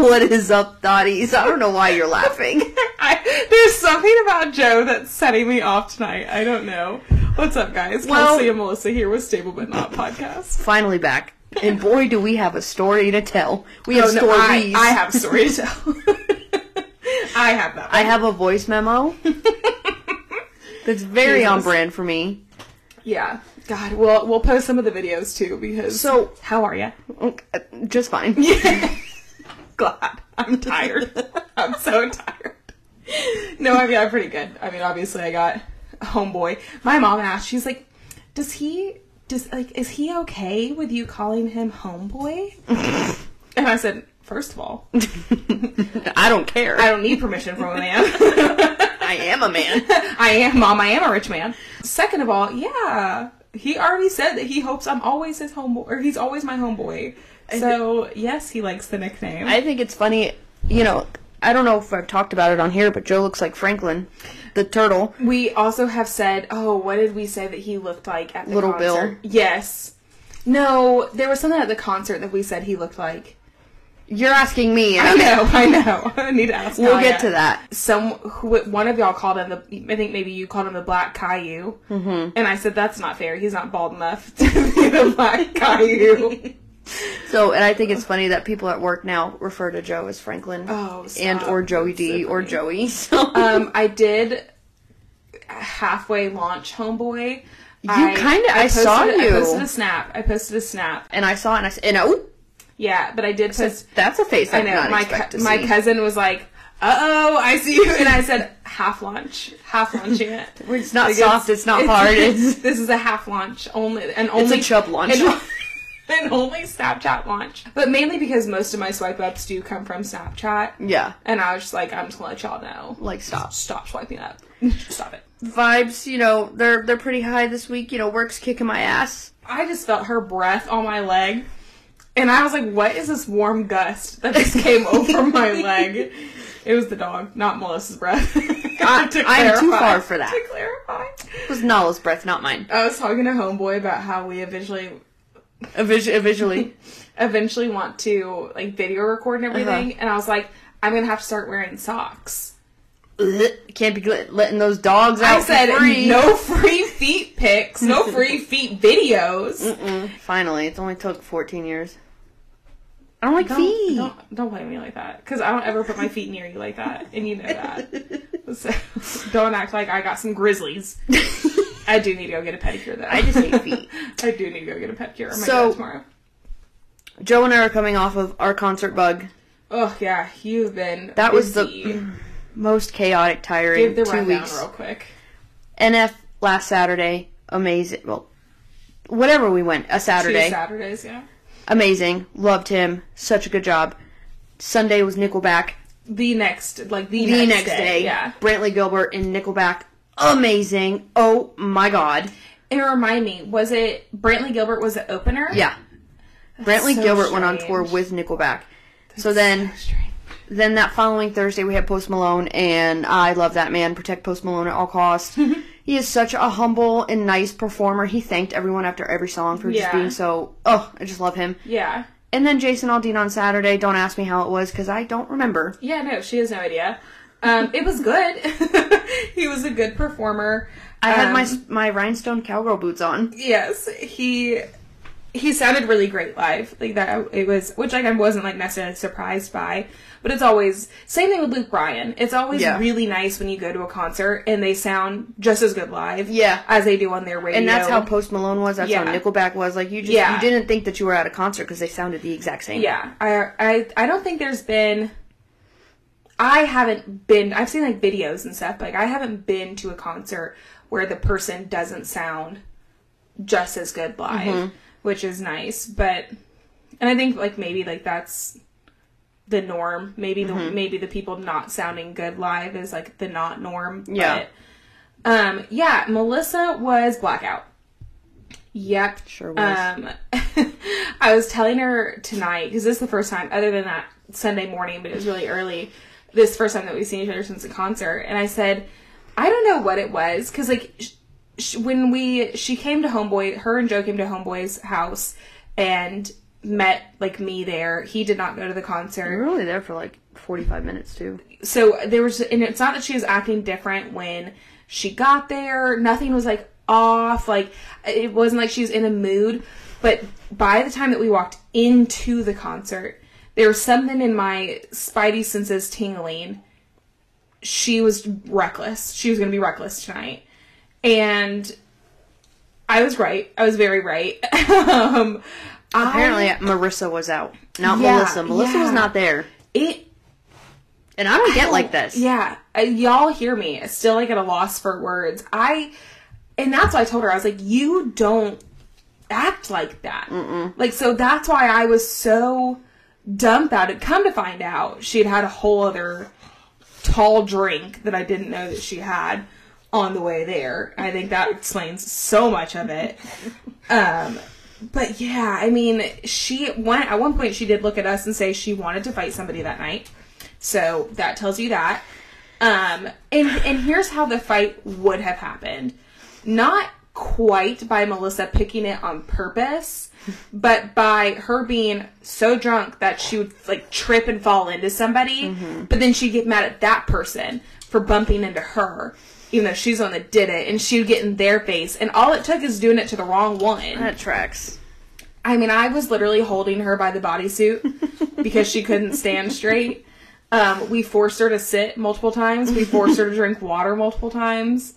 What is up, Thotties? I don't know why you're laughing. I, there's something about Joe that's setting me off tonight. I don't know. What's up, guys? Well- Kelsey and Melissa here with Stable But Not Podcast. Finally back. And boy, do we have a story to tell. We have Oh, no, stories. I have a story to tell. I have that. I have a voice memo that's very on brand for me. yeah. God, we'll we'll post some of the videos too because. So- how are you? Just fine. Glad. I'm tired. I'm so tired. No, I mean I'm pretty good. I mean, obviously I got homeboy. My mom asked. She's like, "Does he? Does like is he okay with you calling him homeboy?" and I said, first of all, I don't care. I don't need permission from a man. I am a man. I am mom. I am a rich man. Second of all, yeah, he already said that he hopes I'm always his homeboy, or he's always my homeboy. So yes, he likes the nickname. I think it's funny, you know, I don't know if I've talked about it on here, but Joe looks like Franklin, the turtle. we also have said, oh, what did we say that he looked like at the Little concert? Bill. Yes. No, there was something at the concert that we said he looked like. You're asking me. I know, I know. I need to ask. We'll Kaya. get to that. Some who, one of y'all called him the. I think maybe you called him the Black Caillou, mm-hmm. and I said that's not fair. He's not bald enough to be the Black Caillou. So, and I think it's funny that people at work now refer to Joe as Franklin Oh, and or Joey D So or. Joey. So um, I did halfway launch Homeboy. You kinda- I saw I you. posted a snap. I posted a snap. and I saw it and I said, and oh, Yeah, but I did post. that's a face I, I know not my to my cousin was like, "Uh oh, I see you," and I said, "Half launch, half launching it." It's not Like, soft, it's not hard, it's- this is a half launch only, and only a chub launch. And, and only Snapchat launch, but mainly because most of my swipe ups do come from Snapchat. Yeah, And I was just like, I'm just gonna let y'all know. like stop. Stop swiping up. Stop it. Vibes, you know, they're they're pretty high this week. You know, work's kicking my ass. I just felt her breath on my leg. And I was like, what is this warm gust that just came over my leg? It was the dog, not Melissa's breath. I- To I'm too far for that. To clarify. It was Nala's breath, not mine. I was talking to Homeboy about how we eventually Visually, eventually want to like video record and everything. And I was like, I'm gonna have to start wearing socks. can't be letting those dogs out. I said free. no free feet pics, no free feet videos. Mm, Finally, it's only took 14 years. I don't like Don't, feet. don't don't blame me like that because I don't ever put my feet near you like that, and you know that. So don't act like I got some grizzlies. I do need to go get a pedicure though. I just hate feet. I do need to go get a pedicure. I might So- tomorrow. Joe and I are coming off of our concert bug. Oh yeah, you've been. That was the most chaotic, tiring Give the two weeks. real quick. NF last Saturday, amazing. Well, whatever we went, a Saturday. Two Saturday, Saturdays, yeah. amazing. Loved him, such a good job. Sunday was Nickelback. The next, like the, The next, next day, yeah. Brantley Gilbert and Nickelback, Uh, amazing. Oh my god, And remind me, was it Brantley Gilbert was the opener? yeah. Brantley so Gilbert went on tour with Nickelback. so then, So then that following Thursday we had Post Malone, and I love that man. Protect Post Malone at all costs. he is such a humble and nice performer. He thanked everyone after every song for just Yeah. being so. Oh, I just love him. Yeah. And then Jason Aldean on Saturday. Don't ask me how it was because I don't remember. Yeah, no, she has no idea. Um, it was good. he was a good performer. I had Um, my my rhinestone cowgirl boots on. yes, he he sounded really great live. Like that, it was which like I wasn't like necessarily surprised by. But it's always same thing with Luke Bryan. It's always Yeah. really nice when you go to a concert and they sound just as good live, Yeah. as they do on their radio. And that's how Post Malone was. That's Yeah. how Nickelback was. Like you just Yeah. you didn't think that you were at a concert because they sounded the exact same. Yeah, I, I I don't think there's been. I haven't been. I've seen like videos and stuff. But, like I haven't been to a concert where the person doesn't sound just as good live, Mm-hmm. which is nice. But and I think like maybe like that's the norm. Maybe the Mm-hmm. maybe the people not sounding good live is like the not norm. Yeah. But, um. Yeah. Melissa was blackout. Yep. Sure was. Um, I was telling her tonight because this is the first time, other than that Sunday morning, but it was really early. This first time that we've seen each other since the concert, and I said, I don't know what it was because like sh- sh- when we she came to Homeboy, her and Joe came to Homeboy's house, and met like me there. He did not go to the concert. We were only there for like 45 minutes too. So there was, and it's not that she was acting different when she got there. Nothing was like off. Like it wasn't like she was in a mood. But by the time that we walked into the concert, there was something in my spidey senses tingling. She was reckless. She was going to be reckless tonight. And I was right. I was very right. um, Apparently, I, Marissa was out, not Yeah, Melissa. Melissa yeah. was not there, it and I don't get I like don't- this. Yeah, uh, y'all hear me. Still like at a loss for words. I, and that's why I told her I was like, you don't act like that. Like so that's why I was so dumbfounded. Come to find out, she had had a whole other tall drink that I didn't know that she had on the way there. I think that explains so much of it. Um, but yeah, I mean, she one at one point she did look at us and say she wanted to fight somebody that night. So that tells you that. Um, and and here's how the fight would have happened. Not quite by Melissa picking it on purpose, but by her being so drunk that she would like trip and fall into somebody, but then she'd get mad at that person for bumping into her, even though she's on the one that did it, and she would get in their face. And all it took is doing it to the wrong one. That tracks. I mean, I was literally holding her by the bodysuit because she couldn't stand straight. Um, we forced her to sit multiple times. We forced her to drink water multiple times.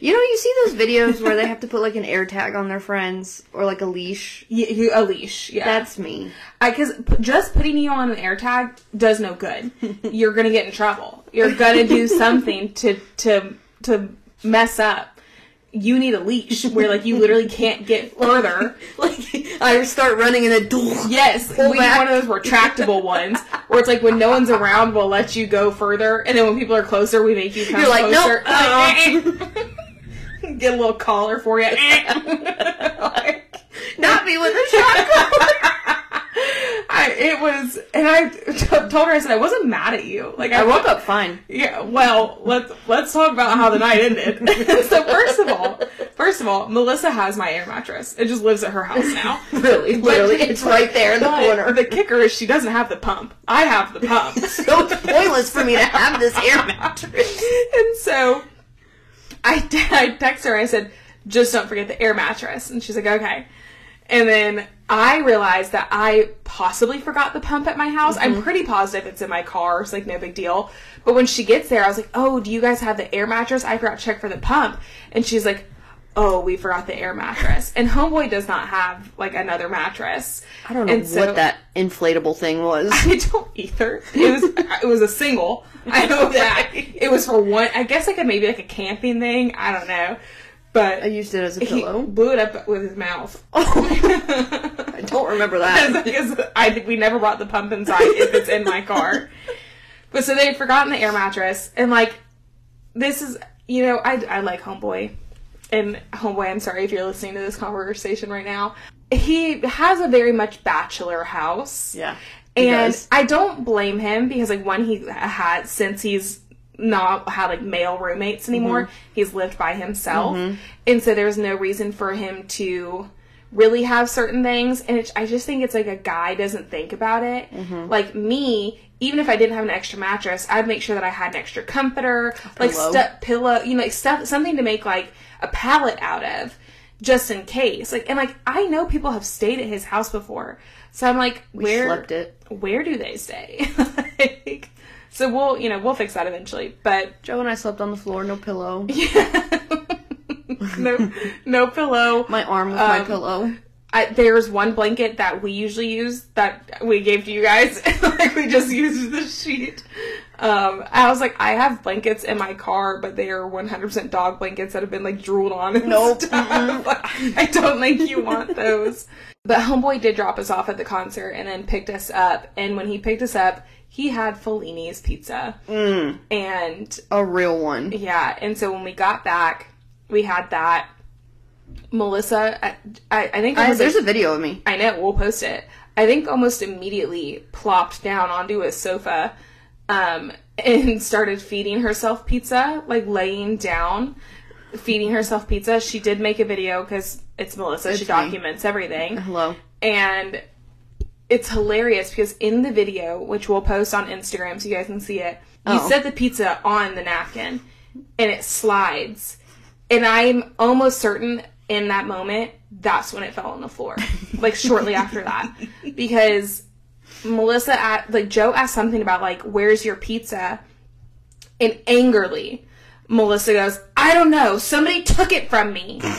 You know, you see those videos where they have to put like an air tag on their friends or like a leash. Y- you, a leash, yeah. That's me. I because p- just putting you on an air tag does no good. You're gonna get in trouble. You're gonna do something to to to mess up. You need a leash where like you literally can't get further. Like I start running and then Yes, we need one of those retractable ones where it's like when no one's around, we'll let you go further, and then when people are closer, we make you come You're like, closer. nope, uh-uh. Get a little collar for you. Like, not me with a shotgun. I, it was, and I t- told her I said I wasn't mad at you. Like I woke up fine. Yeah, well, let's let's talk about how the night ended. so first of all, first of all, Melissa has my air mattress. It just lives at her house now. Really, literally, it's right there in the corner. The kicker is she doesn't have the pump. I have the pump. So it's pointless for me to have this air mattress. and so I, I text her. I said, just don't forget the air mattress. And she's like, okay. And then I realized that I possibly forgot the pump at my house. I'm mm-hmm. pretty positive it's in my car. It's like no big deal. But when she gets there, I was like, oh, do you guys have the air mattress? I forgot to check for the pump. And she's like, oh, we forgot the air mattress. And Homeboy does not have like another mattress. I don't know And so- what that inflatable thing was. I don't either. It was it was a single. I know that it was for one. I guess like a maybe like a camping thing. I don't know, but I used it as a he pillow. blew it up with his mouth. Oh. I don't remember that. because I think we never brought the pump inside if it's in my car. But so they had forgotten the air mattress and like this is you know I I like Homeboy and Homeboy. I'm sorry if you're listening to this conversation right now. He has a very much bachelor house. Yeah. And does. I don't blame him because like one he had since he's not had like male roommates anymore, Mm-hmm. he's lived by himself. And so there's no reason for him to really have certain things and it, I just think it's like a guy doesn't think about it. Mm-hmm. Like me, even if I didn't have an extra mattress, I'd make sure that I had an extra comforter, like stuff pillow, you know, like stuff something to make like a pallet out of just in case. Like and like I know people have stayed at his house before. So I'm like, We where slept it. where do they stay? like, so we'll, you know, we'll fix that eventually. But Joe and I slept on the floor, no pillow. no, no pillow. My arm my Um, pillow. I, there's one blanket that we usually use that we gave to you guys. like we just used the sheet. Um, I was like, I have blankets in my car, but they are 100% dog blankets that have been like drooled on. And Nope. stuff. Like, I don't think you want those. But Homeboy did drop us off at the concert and then picked us up. And when he picked us up, he had Fellini's pizza. Mm, And a real one. yeah, and so when we got back, we had that. Melissa, I, I, I think I, there's like- a video of me. I know, we'll post it. I think almost immediately plopped down onto a sofa um, and started feeding herself pizza, like laying down, feeding herself pizza. She did make a video because it's Melissa. she me. documents everything. Hello. And it's hilarious because in the video, which we'll post on Instagram so you guys can see it, you Oh. set the pizza on the napkin and it slides. And I'm almost certain in that moment that's when it fell on the floor. like shortly after that. Because Melissa at like Joe asked something about like where's your pizza? And angrily Melissa goes, I don't know, somebody took it from me.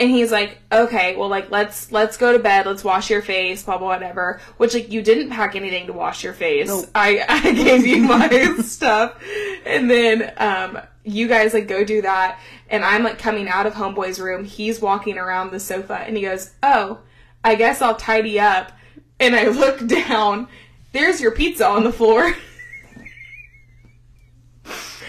And he's like, okay, well, like, let's, let's go to bed. Let's wash your face, blah, blah, whatever. Which, like, you didn't pack anything to wash your face. Nope. I, I gave you my stuff. And then, um, you guys, like, go do that. And I'm, like, coming out of Homeboy's room. He's walking around the sofa and he goes, oh, I guess I'll tidy up. And I look down. There's your pizza on the floor.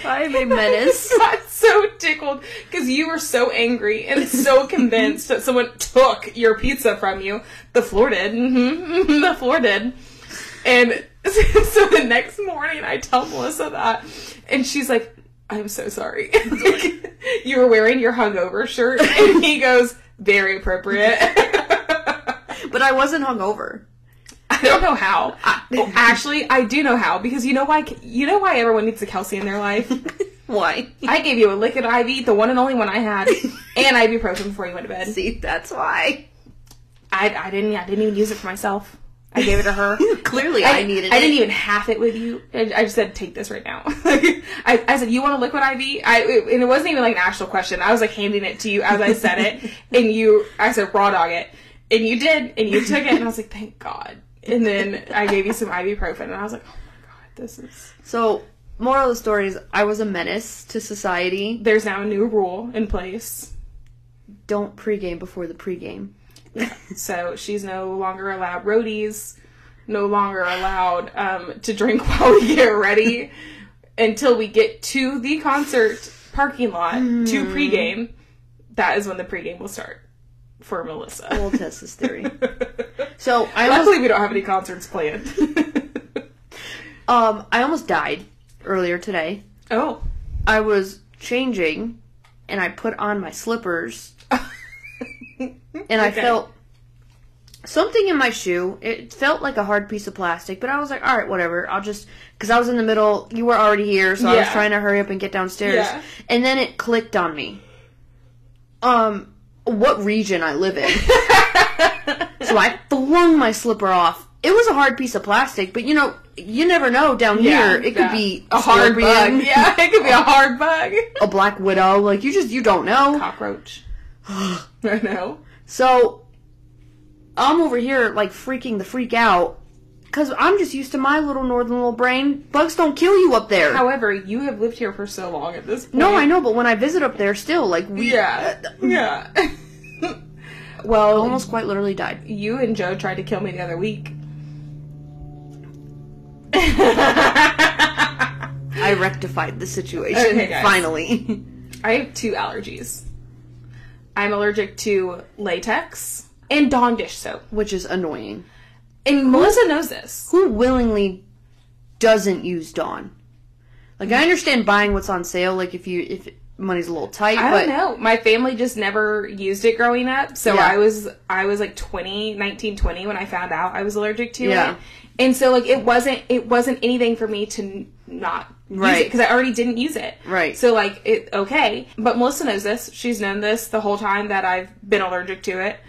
I'm a menace. I got so tickled because you were so angry and so convinced that someone took your pizza from you. The floor did. hmm The floor did. And so the next morning, I tell Melissa that, and she's like, "I'm so sorry. you were wearing your hungover shirt," and he goes, "Very appropriate." but I wasn't hungover. I don't know how. Well, oh, actually, I do know how because you know why? You know why everyone needs a Kelsey in their life. Why? I gave you a liquid IV, the one and only one I had, and ibuprofen before you went to bed. See, that's why. I, I didn't I didn't even use it for myself. I gave it to her. Clearly, I, needed I it. didn't even half it with you. I, I just said, take this right now. I, I said, you want a liquid IV? I, it, and it wasn't even like an actual question. I was like handing it to you as I said it. and you, I said, raw dog it. And you did. And you took it. And I was like, thank God. And then I gave you some ibuprofen. And I was like, oh my God, this is. So, moral of the story is, I was a menace to society. There's now a new rule in place. Don't pregame before the pregame. So she's no longer allowed roadies, no longer allowed um, to drink while we get ready until we get to the concert parking lot to pregame. That is when the pregame will start for Melissa. We'll test this theory. So I almost, we don't have any concerts planned. um, I almost died earlier today. oh. I was changing, and I put on my slippers, and I Okay. felt something in my shoe. It felt like a hard piece of plastic, but I was like, all right, whatever. I'll just because I was in the middle. You were already here, so I was trying to hurry up and get downstairs. Yeah. And then it clicked on me. Um, what region I live in? so I flung my slipper off. It was a hard piece of plastic, but you know, you never know down Yeah, here. It could be a hard bug. Yeah, it could be a hard bug. a black widow. Like you just you don't know. Cockroach. I know. So I'm over here like freaking the freak out because I'm just used to my little northern little brain. Bugs don't kill you up there. However, you have lived here for so long at this point. no, I know, but when I visit up there, still like we Yeah. Yeah. I well, almost quite literally died. you and Joe tried to kill me the other week. I rectified the situation Okay, guys. finally. I have two allergies. I'm allergic to latex and Dawn dish soap. Which is annoying. And Melissa knows this. Who willingly doesn't use Dawn? Like I understand buying what's on sale, like if you if money's a little tight, I but don't know. My family just never used it growing up. So Yeah. I was I was like 20, 19, 20 when I found out I was allergic to Yeah. it. And so like it wasn't it wasn't anything for me to n- not Right. because I already didn't use it. Right. So like it okay, but Melissa knows this. She's known this the whole time that I've been allergic to it.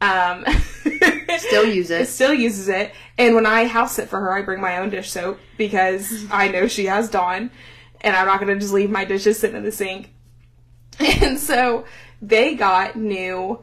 Um Still use it. Still uses it. And when I house sit for her, I bring my own dish soap because I know she has Dawn and I'm not going to just leave my dishes sitting in the sink. And so they got new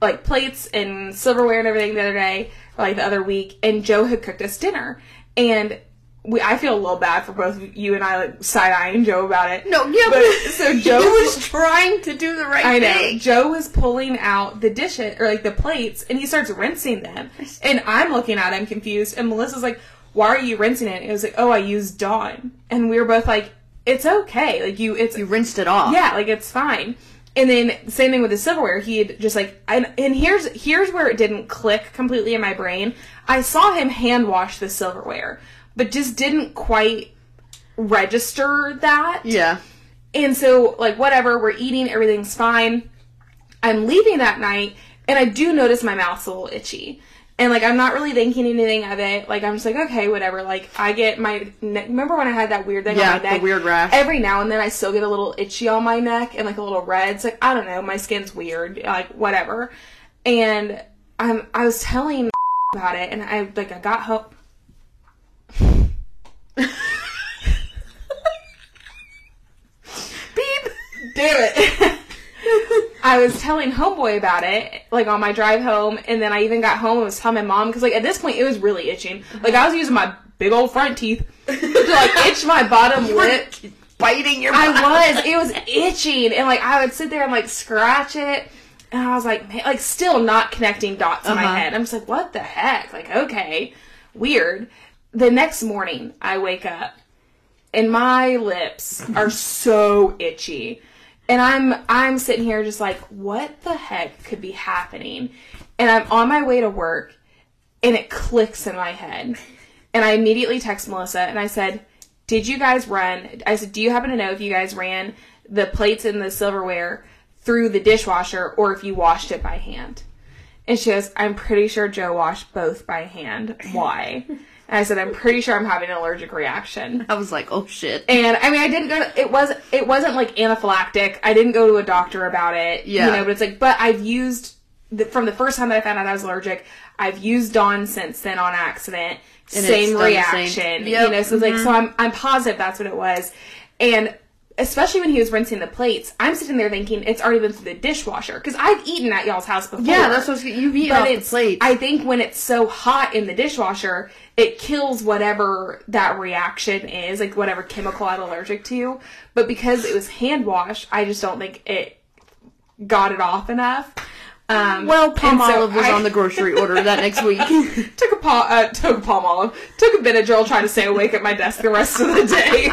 like plates and silverware and everything the other day, like the other week, and Joe had cooked us dinner. And we I feel a little bad for both you and I like side eyeing Joe about it. no, yeah, But but so Joe was trying to do the right I know. thing. Joe was pulling out the dishes or like the plates and he starts rinsing them. And I'm looking at him confused and Melissa's like, Why are you rinsing it? And it was like, Oh, I used Dawn. And we were both like, It's okay. Like you it's You rinsed it off. yeah, like it's fine. And then same thing with the silverware. He had just like and, and here's here's where it didn't click completely in my brain. I saw him hand wash the silverware, but just didn't quite register that. Yeah. And so, like, whatever, we're eating, everything's fine. I'm leaving that night, and I do notice my mouth's a little itchy. And like I'm not really thinking anything of it. Like I'm just like okay, whatever. Like I get my neck. Remember when I had that weird thing Yeah, on my neck? the weird rash. Every now and then I still get a little itchy on my neck and like a little red. It's like I don't know, my skin's weird. Like whatever. And I'm I was telling about it, and I like I got home. Beep. Damn it. I was telling homeboy about it, like on my drive home, and then I even got home and was telling my mom because, like, at this point it was really itching. Like I was using my big old front teeth to like itch my bottom lip. Biting your. I was. It was itching, and like I would sit there and like scratch it, and I was like, man, like still not connecting dots in Uh-huh. my head. I'm just like, what the heck? Like, okay, weird. The next morning, I wake up, and my lips are so itchy, and I'm I'm sitting here just like, what the heck could be happening? And I'm on my way to work, and it clicks in my head. And I immediately text Melissa and I said, Did you guys run? I said, Do you happen to know if you guys ran the plates and the silverware through the dishwasher or if you washed it by hand? And she goes, I'm pretty sure Joe washed both by hand. Why? And I said, I'm pretty sure I'm having an allergic reaction. I was like, oh shit. And I mean, I didn't go to, it was, it wasn't like anaphylactic. I didn't go to a doctor about it. Yeah. You know, but it's like, but I've used, the, from the first time that I found out I was allergic, I've used Dawn since then on accident. And same reaction. Yep. You know, so it's like, so mm-hmm. I'm, I'm positive that's what it was. And especially when he was rinsing the plates, I'm sitting there thinking it's already been through the dishwasher. Cause I've eaten at y'all's house before. Yeah, that's what you've eaten off the plate. I think when it's so hot in the dishwasher, it kills whatever that reaction is, like whatever chemical I'm allergic to. But because it was hand wash, I just don't think it got it off enough. Um, well, palm and so was I- on the grocery order that next week. took a palm, uh, took a Palmolive, took a Benadryl, trying to stay awake at my desk the rest of the day.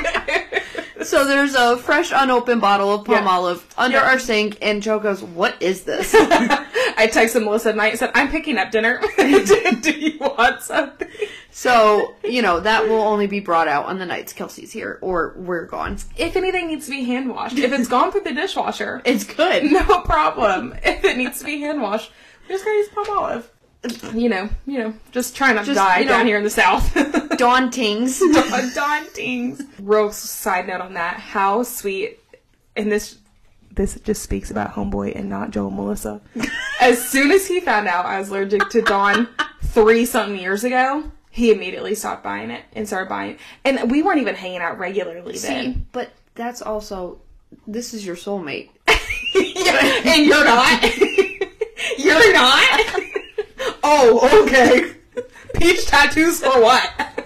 so there's a fresh, unopened bottle of palm Yeah. olive under Yeah. our sink, and Joe goes, "What is this?" I texted Melissa at night and said, "I'm picking up dinner. do, you want something?" so you know that will only be brought out on the nights Kelsey's here or we're gone. If anything needs to be hand washed, if it's gone through the dishwasher, It's good. no problem. If it needs to be hand washed, just gonna use palm olive. You know, you know, just try not to die you know- down here in the south. Dauntings. Daunting. Real side note on that: how sweet, and this this just speaks about homeboy and not Joe and Melissa. as soon as he found out I was allergic to Dawn three something years ago, he immediately stopped buying it and started buying it. And we weren't even hanging out regularly See, then. but that's also this is your soulmate. Yeah, and you're not. you're not. Oh, okay. Peach tattoos for what?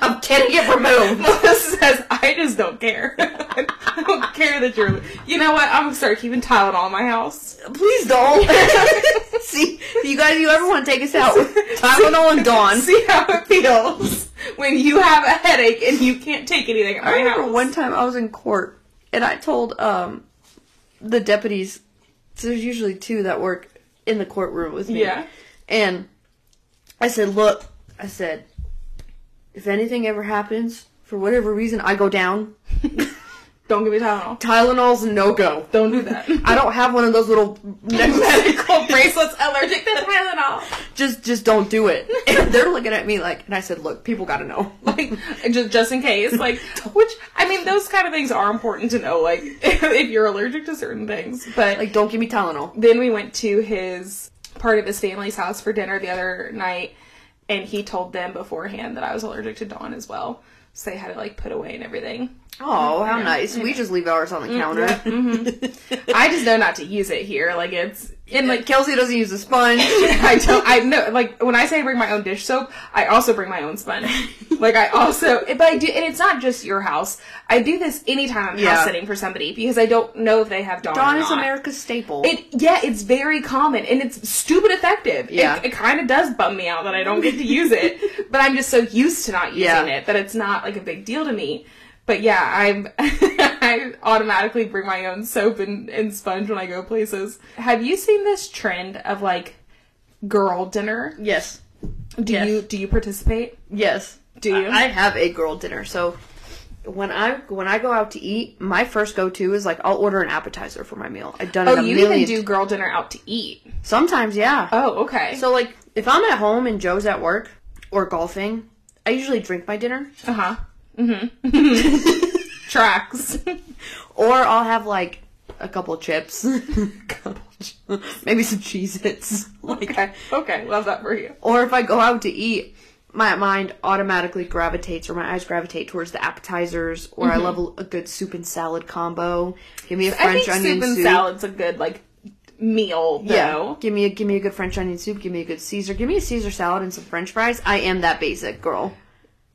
I'm getting it removed. Melissa says, I just don't care. I don't care that you're. You know what? I'm gonna start keeping Tylenol in my house. Please don't. See, you guys, you ever want to take us out with Tylenol and Dawn? See how it feels when you have a headache and you can't take anything I remember house. one time I was in court and I told um the deputies. So there's usually two that work in the courtroom with me. Yeah. And I said, "Look," I said, "if anything ever happens for whatever reason, I go down. Don't give me Tylenol. Tylenol's no go. Don't do that. I don't have one of those little medical bracelets allergic to Tylenol. Just, just don't do it." And they're looking at me like, and I said, "Look, people got to know." like just just in case like which i mean those kind of things are important to know like if you're allergic to certain things but Like, don't give me Tylenol. then we went to his part of his family's house for dinner the other night and he told them beforehand that i was allergic to dawn as well so they had it like put away and everything Oh, how Yeah. nice. We just leave ours on the mm, counter. Mm-hmm. i just know not to use it here like it's And like Kelsey doesn't use a sponge. I don't. I know. Like when I say I bring my own dish soap, I also bring my own sponge. like I also, but I do, and it's not just your house. I do this anytime I'm Yeah. house sitting for somebody because I don't know if they have Dawn. Dawn is. America's staple. It yeah, it's very common and it's stupid effective. Yeah. it, it kind of does bum me out that I don't get to use it, but I'm just so used to not using Yeah. it that it's not like a big deal to me. But yeah, I'm I automatically bring my own soap and, and sponge when I go places. Have you seen this trend of like girl dinner? yes. Do Yes. you do you participate? Yes. Do you? I have a girl dinner, so when I when I go out to eat, my first go to is like I'll order an appetizer for my meal. I've done it Oh, you even do girl dinner out to eat. Sometimes, yeah. Oh, okay. So like if I'm at home and Joe's at work or golfing, I usually drink my dinner, uh huh. Mm-hmm. Tracks. or I'll have like a couple chips, maybe some Cheez-Its. Like, okay. Okay. Love that for you. or if I go out to eat, my mind automatically gravitates or my eyes gravitate towards the appetizers. Or I love a, a good soup and salad combo. Give me a Mm-hmm. I French think onion soup and soup. salad's a good like meal though. Yeah, give me a give me a good French onion soup. Give me a good Caesar. Give me a Caesar salad and some French fries. I am that basic girl.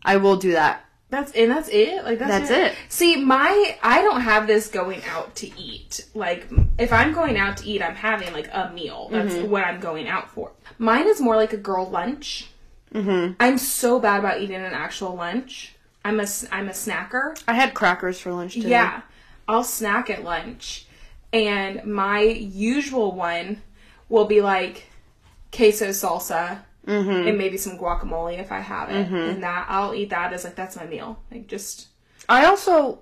I will do that. That's and that's it. Like that's, That's it. See, my I don't have this going out to eat. Like if I'm going out to eat, I'm having like a meal. That's Mm-hmm. what I'm going out for. Mine is more like a girl lunch. Mm-hmm. I'm so bad about eating an actual lunch. I'm a I'm a snacker. I had crackers for lunch today. Yeah, I'll snack at lunch, and my usual one will be like queso salsa Mm-hmm. and maybe some guacamole if I have it, and that I'll eat that as like that's my meal. Like just I also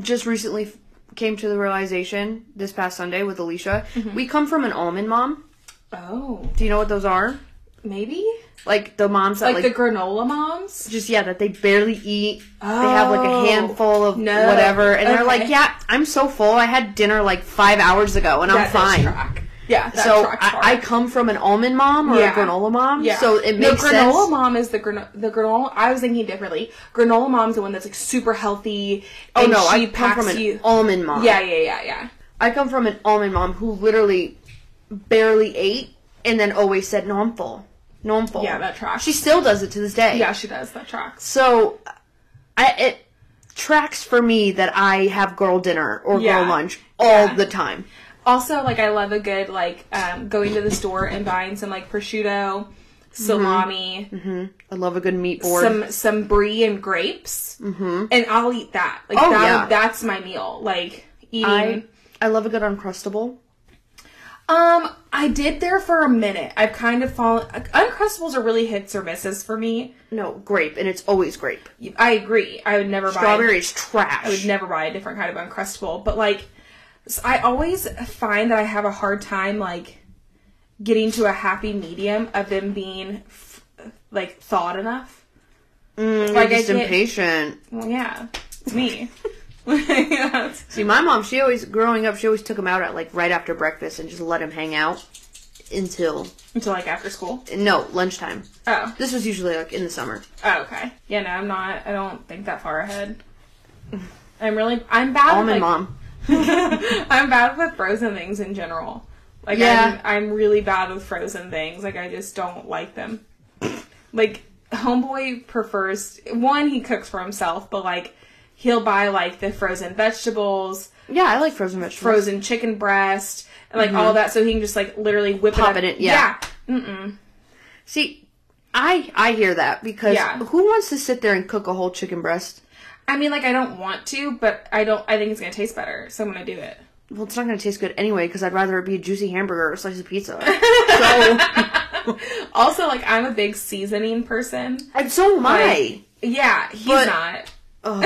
just recently came to the realization this past Sunday with Alicia. Mm-hmm. We come from an almond mom. oh Do you know what those are? maybe Like the moms that like, like, the granola moms. just yeah that they barely eat. they have like a Oh, handful of no. whatever, and they're like, "Yeah, I'm so full. I had dinner like five hours ago, and I'm That does fine." Track. Yeah, that So tracks I. I come from an almond mom or Yeah. a granola mom, Yeah. so it makes no, granola sense. mom is the granola. The granola. I was thinking differently. Granola mom's the one that's like super healthy. oh and no, she I come packs from an you. almond mom. Yeah, yeah, yeah, yeah. I come from an almond mom who literally barely ate and then always said, "No, I'm full. No, I'm full." Yeah, that tracks. She still does it to this day. Yeah, she does. That tracks. So, I it tracks for me that I have girl dinner or Yeah. girl lunch all Yeah. the time. Also, like I love a good like um, going to the store and buying some like prosciutto, salami, I love a good meat board. some some brie and grapes, mm-hmm. and I'll eat that. Like Oh, that, yeah. that's my meal. Like eating. I I love a good uncrustable. Um, I did there for a minute. I've kind of fallen. Uncrustables are really hits or misses for me. No, grape, and it's always grape. I agree. I would never buy. Strawberry is trash. I would never buy a different kind of uncrustable. But like, s- I always find that I have a hard time like getting to a happy medium of them being f- like thawed enough. Mm, Like, you're I just can't- impatient. Well, yeah, it's me. See, my mom, she always, growing up, she always took him out at like right after breakfast and just let him hang out until, Until like after school. no, lunchtime. Oh. This was usually like in the summer. Oh, okay. Yeah, no, I'm not. I don't think that far ahead. I'm really. I'm bad. Almond like, mom. I'm bad with frozen things in general. Like Yeah. I'm, I'm really bad with frozen things. Like I just don't like them. Like homeboy prefers one he cooks for himself, but like he'll buy like the frozen vegetables, Yeah, I like frozen vegetables. frozen chicken breast, and like all mm-hmm. that, so he can just like literally whip Pop it. it up. in, yeah. Yeah. Mm-mm. See, I I hear that because Yeah. who wants to sit there and cook a whole chicken breast? I mean, like I don't want to, but I don't. I think it's gonna taste better, so I'm gonna do it. Well, it's not going to taste good anyway because I'd rather it be a juicy hamburger or a slice of pizza. so, Also, like I'm a big seasoning person. and so am I. Like, yeah, he's But- not. Oh,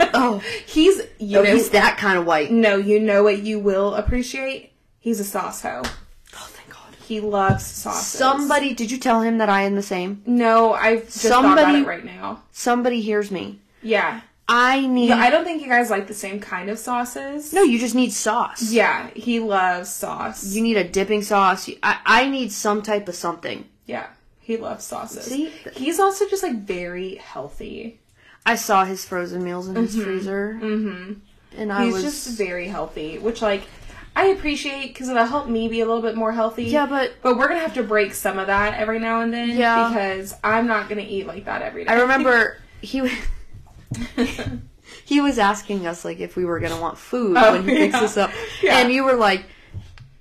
oh, He's you no, know he's that kind of white. no, you know what you will appreciate. He's a sauce hoe. Oh, thank God. He loves sauces. Somebody, did you tell him that I am the same? No, I've just thought about Somebody- it right now. Somebody hears me. Yeah. I need. Yeah, I don't think you guys like the same kind of sauces. no, you just need sauce. Yeah, he loves sauce. You need a dipping sauce. I, I need some type of something. yeah, he loves sauces. See? He's also just like very healthy. I saw his frozen meals in his freezer. Mm-hmm. And I He's was. just very healthy, which like I appreciate because it'll help me be a little bit more healthy. yeah, but But we're gonna have to break some of that every now and then. Yeah. Because I'm not gonna eat like that every day. I remember he was. he was asking us like if we were gonna want food Oh, when he picks us up, Yeah. and you were like,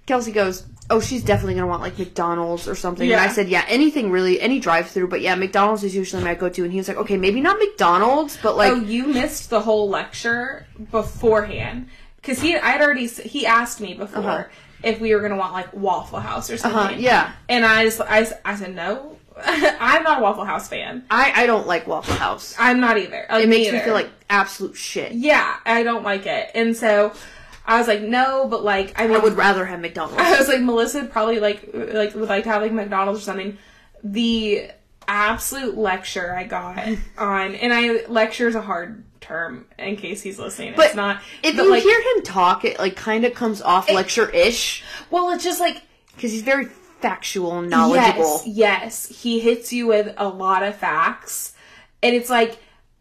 Kelsey goes, "Oh, she's definitely gonna want like McDonald's or something." And I said, "Yeah, anything really, any drive-through, but yeah, McDonald's is usually my go-to." And he was like, "Okay, maybe not McDonald's, but like, oh, you missed the whole lecture beforehand because he I'd already he asked me before Uh-huh. if we were gonna want like Waffle House or something. uh-huh, yeah, And I just I, I said no. I'm not a Waffle House fan. I, I don't like Waffle House. I'm not either. Like, It makes me feel like absolute shit. yeah, I don't like it. And so I was like, no, but like I mean, I would rather have McDonald's. I was like, Melissa probably like like would like to have like McDonald's or something. The absolute lecture I got on, and I lecture is a hard term in case he's listening. But it's not. If but, you like, hear him talk, it like kind of comes off lecture-ish well, it's just like because he's very factual knowledgeable. Yes, yes, he hits you with a lot of facts, and it's like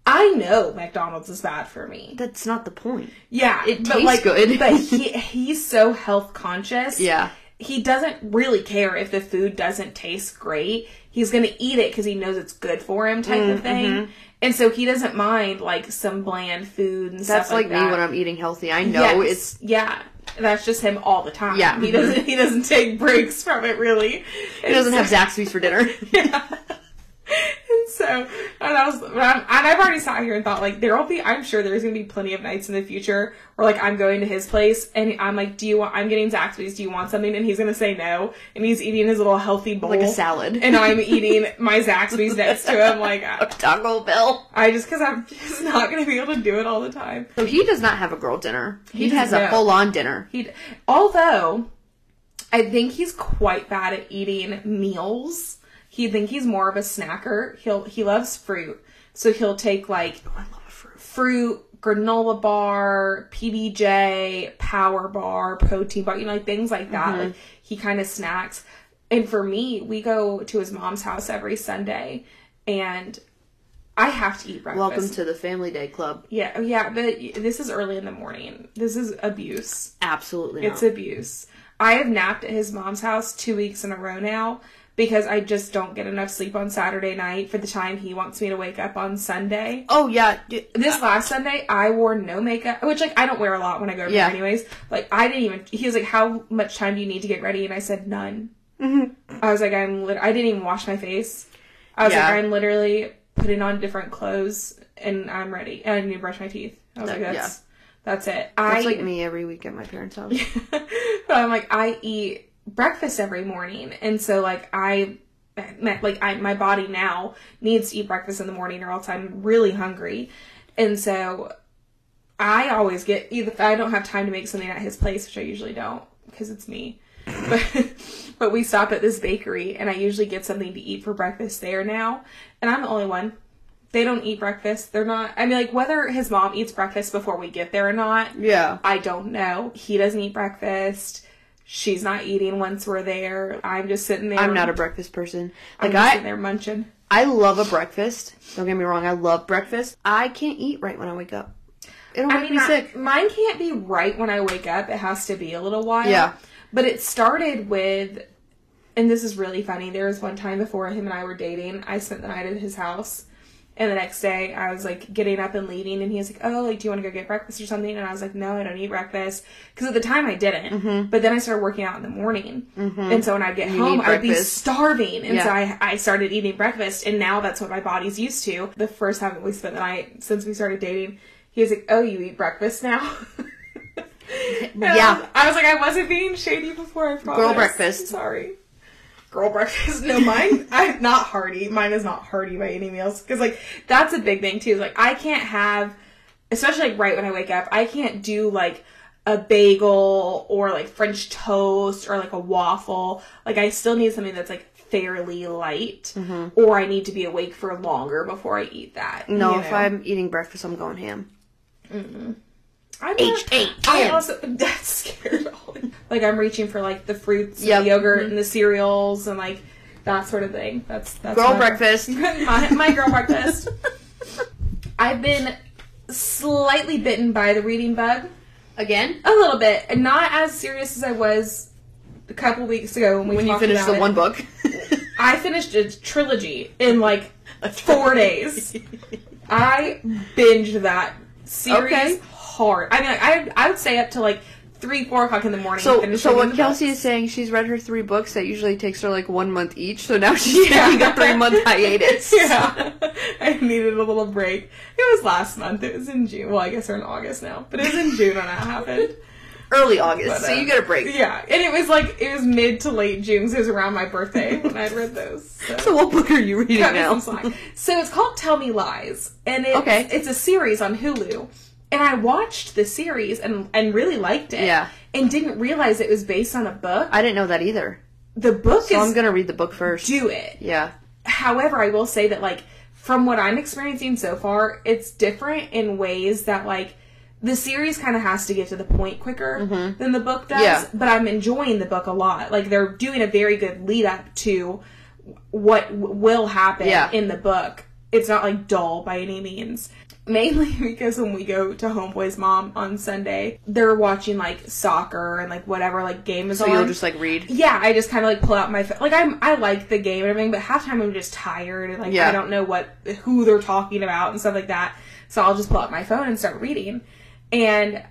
I know McDonald's is bad for me. That's not the point. Yeah, It but tastes like, good. but he he's so health conscious. Yeah. he doesn't really care if the food doesn't taste great. He's gonna eat it because he knows it's good for him, type Mm, of thing. mm-hmm. And so he doesn't mind like some bland food and That's stuff like, like, me that. when I'm eating healthy. I know Yes. it's yeah. That's just him all the time. Yeah. he mm-hmm. doesn't. He doesn't take breaks from it really. he doesn't have Zaxby's for dinner. Yeah. So, and I was, and, I'm, and I've already sat here and thought, like, there will be, I'm sure there's gonna be plenty of nights in the future where, like, I'm going to his place and I'm like, do you want, I'm getting Zaxby's, do you want something? And he's gonna say no. And he's eating his little healthy bowl. Like a salad. And I'm eating my Zaxby's next to him. Like, uh, I, Taco Bell. I just, cause I'm just not gonna be able to do it all the time. So he does not have a girl dinner. He, He has a full-on dinner. He, although, I think he's quite bad at eating meals. He think he's more of a snacker. He'll he loves fruit, so he'll take like oh, love fruit. fruit, granola bar, PBJ, power bar, protein bar, you know, like things like that. Mm-hmm. Like he kind of snacks. And for me, we go to his mom's house every Sunday, and I have to eat breakfast. Welcome to the Family Day Club. yeah, oh, yeah, but this is early in the morning. This is abuse. Absolutely not. It's abuse. I have napped at his mom's house two weeks in a row now because I just don't get enough sleep on Saturday night for the time he wants me to wake up on Sunday. oh yeah, This last Sunday, I wore no makeup, which like I don't wear a lot when I go to bed Yeah. anyways. Like I didn't even. He was like, "How much time do you need to get ready?" And I said, "None." Mm-hmm. I was like, "I'm." Lit- I didn't even wash my face. I was Yeah. like, "I'm literally putting on different clothes and I'm ready, and I need to brush my teeth." I was That- like, yeah. "That's that's it." that's I like me every week at my parents' house. but I'm like I eat breakfast every morning, and so like I like I my body now needs to eat breakfast in the morning, or else I'm really hungry, and so I always get either if I don't have time to make something at his place, which I usually don't because it's me. But, but we stop at this bakery and I usually get something to eat for breakfast there now. And I'm the only one. They don't eat breakfast. They're not, I mean, like, whether his mom eats breakfast before we get there or not, Yeah. I don't know. He doesn't eat breakfast. She's not eating once we're there. I'm just sitting there. I'm not a breakfast person. Like I'm just I, sitting there munching. I love a breakfast. Don't get me wrong, I love breakfast. I can't eat right when I wake up. It'll I make mean, me I- sick. mine can't be right when I wake up. It has to be a little while. Yeah. But it started with, and this is really funny. There was one time before him and I were dating, I spent the night at his house. And the next day, I was like getting up and leaving, and he was like, "Oh, like, do you want to go get breakfast or something?" And I was like, "No, I don't eat breakfast," because at the time I didn't. Mm-hmm. But then I started working out in the morning, and so when I'd get home, I'd be starving, and so I I started eating breakfast, and now that's what my body's used to. The first time that we spent the night since we started dating, he was like, "Oh, you eat breakfast now." And I Yeah. was- I was like, I wasn't being shady before. I promise. breakfast. Sorry. Girl breakfast. No, mine. I'm not hearty. Mine is not hearty by any meals. Because like that's a big thing too. Is like I can't have, especially like right when I wake up, I can't do like a bagel or like French toast or like a waffle. Like I still need something that's like fairly light, Mm-hmm. or I need to be awake for longer before I eat that. No, you if? I'm eating breakfast, I'm going ham. I'm H not- A I M. also that's scared. like I'm reaching for like the fruits, and the yogurt, and mm-hmm. the cereals, and like that sort of thing. That's that's Girl my- breakfast. my, my girl breakfast. I've been slightly bitten by the reading bug, Again? a little bit, and not as serious as I was a couple weeks ago when we When you finished about the it. one book. I finished a trilogy in like four days. I binged that series Okay. Hard. I mean, like, I I would say up to like three, four o'clock in the morning. So, so what Kelsey books. is saying, she's read her three books that usually takes her like one month each. So now she's Yeah. taking a three month hiatus. Yeah, I needed a little break. It was last month. It was in June. Well, I guess we're in August now, but it was in June when that happened. early August, But, so uh, you get a break. Yeah, and it was like it was mid to late June, so it was around my birthday when I read those. So. So what book are you reading now? So it's called Tell Me Lies, and it's, Okay. it's a series on Hulu. And I watched the series and and really liked it. Yeah. And didn't realize it was based on a book. I didn't know that either. The book So is I'm gonna read the book first. do it. Yeah. However, I will say that like from what I'm experiencing so far, it's different in ways that like the series kind of has to get to the point quicker than the book does. Mm-hmm. Yeah. But I'm enjoying the book a lot. Like they're doing a very good lead up to what w- will happen Yeah. in the book. It's not like dull by any means. Mainly because when we go to Homeboy's mom on Sunday, they're watching like soccer and like whatever like game is So on. you'll just like read. Yeah, I just kind of like pull out my phone. Like I'm, I like the game and everything, but half time I'm just tired and like Yeah. I don't know what who they're talking about and stuff like that. So I'll just pull out my phone and start reading, and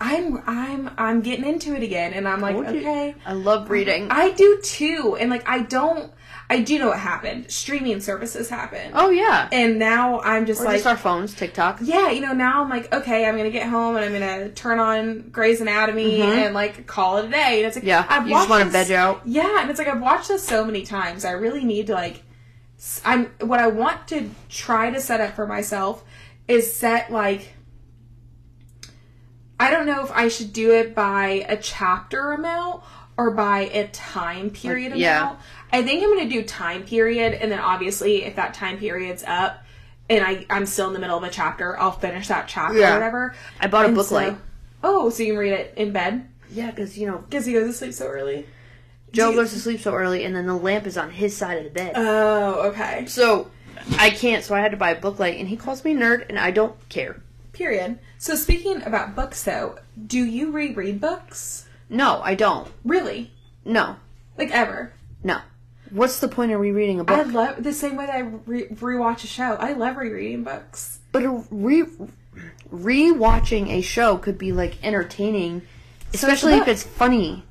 I'm I'm I'm getting into it again, and I'm like, okay, I love reading. I do too, and like I don't, I do know what happened. Streaming services happened, oh yeah. and now I'm just Or like. just our phones, TikTok. yeah, you know, now I'm like, okay, I'm gonna get home and I'm gonna turn on Grey's Anatomy and like call it a day. And it's like, Mm-hmm. Yeah. I've you just want to veg out. yeah, and it's like I've watched this so many times. I really need to like I'm what I want to try to set up for myself is set like I don't know if I should do it by a chapter amount or by a time period Like, yeah. Amount. I think I'm going to do time period and then obviously if that time period's up and I I'm still in the middle of a chapter, I'll finish that chapter Yeah. or whatever. I bought a And book so- light. Oh, so you can read it in bed? Yeah, because you know Because he goes to sleep so early. Joe Do you- goes to sleep so early, and then the lamp is on his side of the bed. Oh, okay. so I can't. So I had to buy a book light, and he calls me nerd, and I don't care. Period. So speaking about books though, do you reread books? No, I don't. Really? No, Like ever? no. What's the point of rereading a book? love the same way that I re- rewatch a show. I love rereading books. but a re rewatching a show could be like entertaining, it's a especially if it's funny.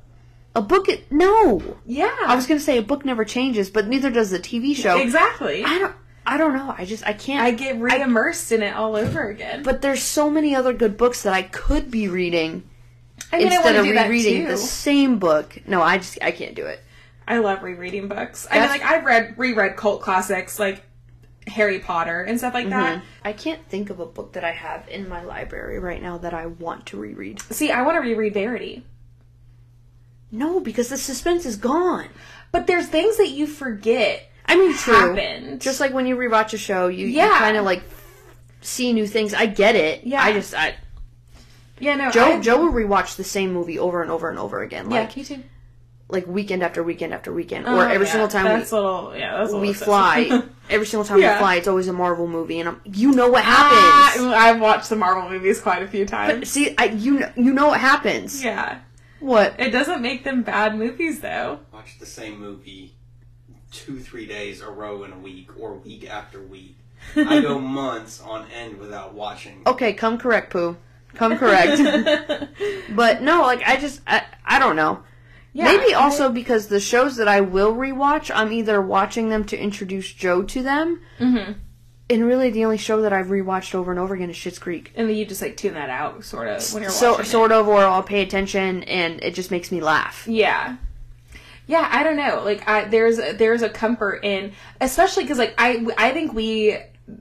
A book, it, no. Yeah. I was gonna say a book never changes, but neither does the TV show. exactly. I don't. I don't know. I just I can't. I get re-immersed in it all over again. but there's so many other good books that I could be reading I mean, instead of rereading the same book. No, I just I can't do it. I love rereading books. I mean, like I've read reread cult classics like Harry Potter and stuff like that. Mm-hmm. I can't think of a book that I have in my library right now that I want to reread. See, I want to reread Verity, No, because the suspense is gone. but there's things that you forget. I mean, true. Happened. Just like when you rewatch a show, you, Yeah. kind of like see new things. I get it. Yeah. I just I Yeah, no. Joe I, Joe will rewatch the same movie over and over and over again, Yeah, like me too. Like weekend after weekend after weekend, Oh, or every yeah. single time That's a little. Yeah, that's we, little we excessive. fly. every single time Yeah. we fly, it's always a Marvel movie, and I'm you know what Ah, happens. I've watched the Marvel movies quite a few times. See, I you know, you know what happens. Yeah, What? it doesn't make them bad movies though. Watch the same movie two, three days a row in a week or week after week. I go months on end without watching. Okay, come correct, Pooh. Come correct. but no, like I just I, I don't know. Yeah, Maybe I- also because the shows that I will rewatch, I'm either watching them to introduce Joe to them, Mhm. and really the only show that I've rewatched over and over again is Schitt's Creek. And then you just like tune that out, sort of, when you're So watching. it. sort of, or I'll pay attention, and it just makes me laugh. Yeah. Yeah, I don't know. Like, I, there's there's a comfort in, especially because like I I think we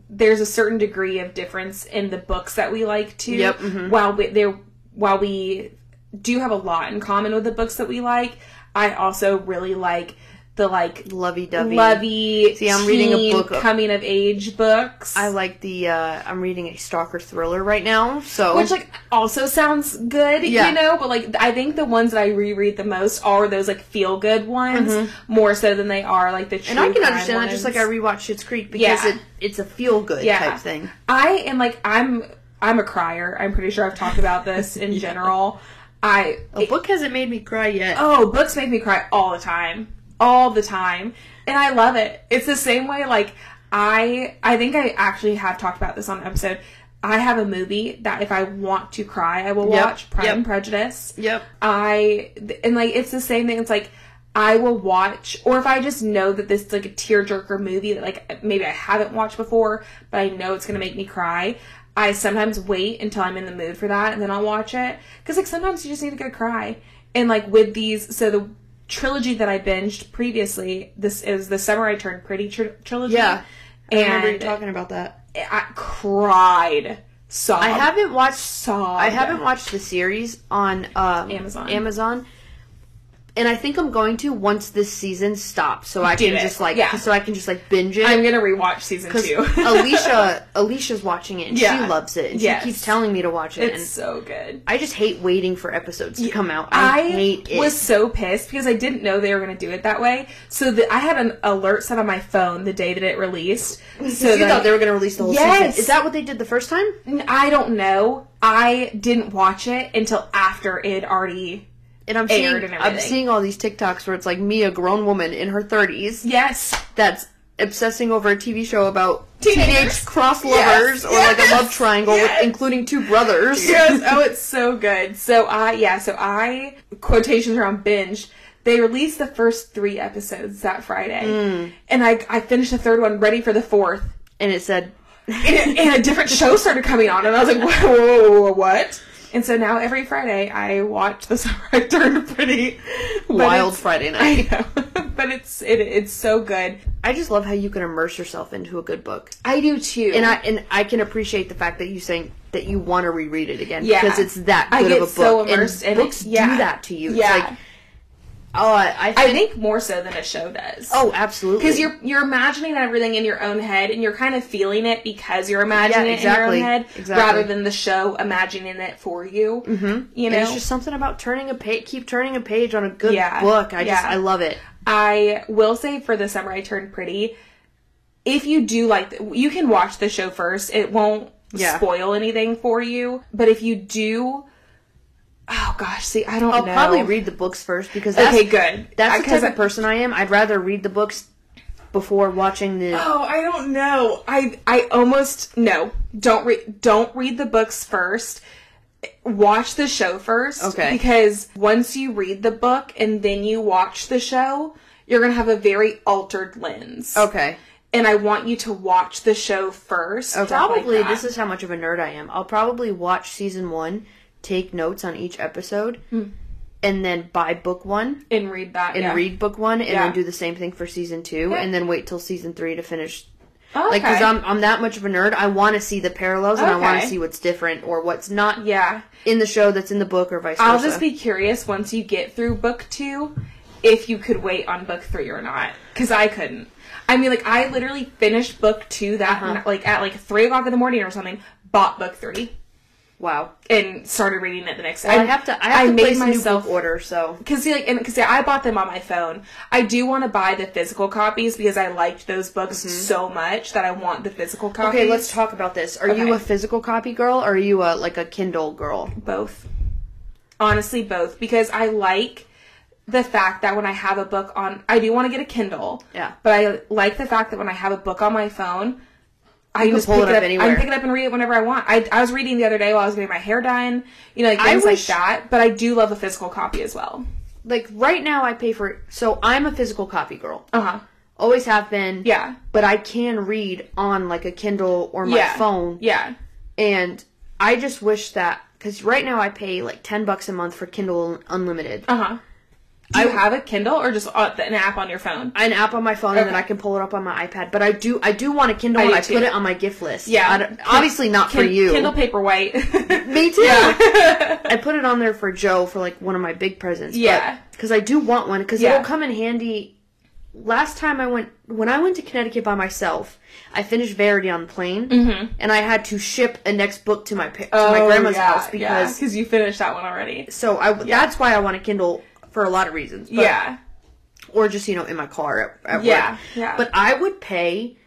there's a certain degree of difference in the books that we like too. Yep, mhm. While we there while we do have a lot in common with the books that we like, I also really like the like Lovey dovey. lovey. See, I'm reading a book of- coming of age books. I like the. uh I'm reading a stalker thriller right now, so which like also sounds good, Yeah. you know. But like, I think the ones that I reread the most are those like feel good ones, more so than they are like the. True Mm-hmm. and I can understand that. Just like I ones. rewatched Schitt's Creek because Yeah. it it's a feel good Yeah. type thing. I am like I'm I'm a crier. I'm pretty sure I've talked about this in general. I A book hasn't made me cry yet. oh books make me cry all the time, all the time, and I love it. It's the same way like I I think I actually have talked about this on an episode. I have a movie that if I want to cry, I will Yep. watch Pride Yep. and Prejudice. Yep. I and like it's the same thing. It's like I will watch, or if I just know that this is like a tearjerker movie that like maybe I haven't watched before, but I know it's gonna make me cry. I sometimes wait until I'm in the mood for that and then I'll watch it. Because, like, sometimes you just need to go cry. And, like, with these, so the trilogy that I binged previously, this is the Summer I Turned Pretty tr- trilogy. Yeah. I And remember you talking about that. I cried. Sobbed. I haven't watched. sobbed. I haven't watched the series on um, Amazon. Amazon, and I think I'm going to once this season stops, so I Do can it. just like, Yeah. so I can just like binge it. I'm gonna rewatch season two. Alicia, Alicia's watching it and Yeah. she loves it, and Yes. she keeps telling me to watch it. it's so good. I just hate waiting for episodes to come out. I, I, hate it. was so pissed because I didn't know they were going to do it that way. So the, I had an alert set on my phone the day that it released. So you that- thought they were going to release the whole Yes. season? Is that what they did the first time? I don't know. I didn't watch it until after it already. And I'm seeing, and I'm seeing all these TikToks where it's like me, a grown woman in her 30s, Yes. that's obsessing over a TV show about Teenagers. teenage cross Yes, lovers or like a love triangle, with, including two brothers. Yes. Oh, it's so good. So I yeah. So I quotations around binge. They released the first three episodes that Friday, Mm. and I I finished the third one, ready for the fourth. And it said, and, and a different show started coming on, and I was like, whoa, whoa, whoa, whoa, what? And so now every Friday I watch The Summer I Turned Pretty. Wild Friday I night. know, but it's it, it's so good. I just love how you can immerse yourself into a good book. I do too. And I and I can appreciate the fact that you saying that you want to reread it again Yeah. because it's that good of a book. so immersed and it. books Yeah. do that to you. Yeah. It's like, oh, I, I, I think, think more so than a show does. oh, absolutely. because you're you're imagining everything in your own head and you're kind of feeling it because you're imagining Yeah, it in your own head Exactly. rather than the show imagining it for you. Mm-hmm. You know, it's just something about turning a page, keep turning a page on a good Yeah. book. I just, Yeah. I love it. I will say for the summer I turned pretty. If you do like, the, you can watch the show first. It won't spoil anything for you. But if you do, oh gosh, see, I don't I'll know. probably read the books first because that's, Okay, good. that's the type I- of person I am. I'd rather read the books before watching the. Oh, I don't know. I I almost no. Don't read don't read the books first. Watch the show first. Okay. Because once you read the book and then you watch the show, you're gonna have a very altered lens. Okay. And I want you to watch the show first. Oh, Stuff like probably this is how much of a nerd I am. I'll probably watch season one, take notes on each episode, and then buy book one and read that and yeah. read book one, and Yeah. then do the same thing for season two, Yeah. and then wait till season three to finish. Oh, Like, because. I'm I'm that much of a nerd. I want to see the parallels, and I want to see what's different or what's not yeah. in the show that's in the book, or vice versa. I'll just be curious once you get through book two if you could wait on book three or not. Because I couldn't. I mean, like, I literally finished book two that, Uh-huh. like, at like three o'clock in the morning or something, bought book three, wow. and started reading it the next day. I have to I have to made place a new myself- order. So Cause see, like, and cause I bought them on my phone. I do want to buy the physical copies because I liked those books so much that I want the physical copies. Mm-hmm. okay, let's talk about this. Are you a physical copy girl, or are you a like a Kindle girl? both. Honestly, both because I like the fact that when I have a book on, I do want to get a Kindle. Yeah. But I like the fact that when I have a book on my phone, I can just pull pick it it up up. I anywhere. can pick it up and read it whenever I want. I, I was reading the other day while I was getting my hair done, you know, like I things wish- like that. But I do love a physical copy as well. Like right now, I pay for. So I'm a physical copy girl. Uh huh. Always have been. Yeah. But I can read on like a Kindle or my yeah. phone, Yeah. and I just wish that because right now I pay like ten bucks a month for Kindle Unlimited. Uh huh. Do you have a Kindle or just an app on your phone? an app on my phone and then I can pull it up on my iPad. But I do I do want a Kindle I and I put it on my gift list. Yeah. I obviously not for you. Kindle Paperwhite. Me too. Yeah. I put it on there for Joe for like one of my big presents. Yeah. Because I do want one because Yeah. it'll come in handy. Last time I went, when I went to Connecticut by myself, I finished Verity on the plane, Mm-hmm. and I had to ship a next book to my to Oh, my grandma's yeah, house because because you finished that one already. so I that's why I want a Kindle for a lot of reasons. But, yeah. or just you know in my car at, at Yeah, work. yeah. But I would pay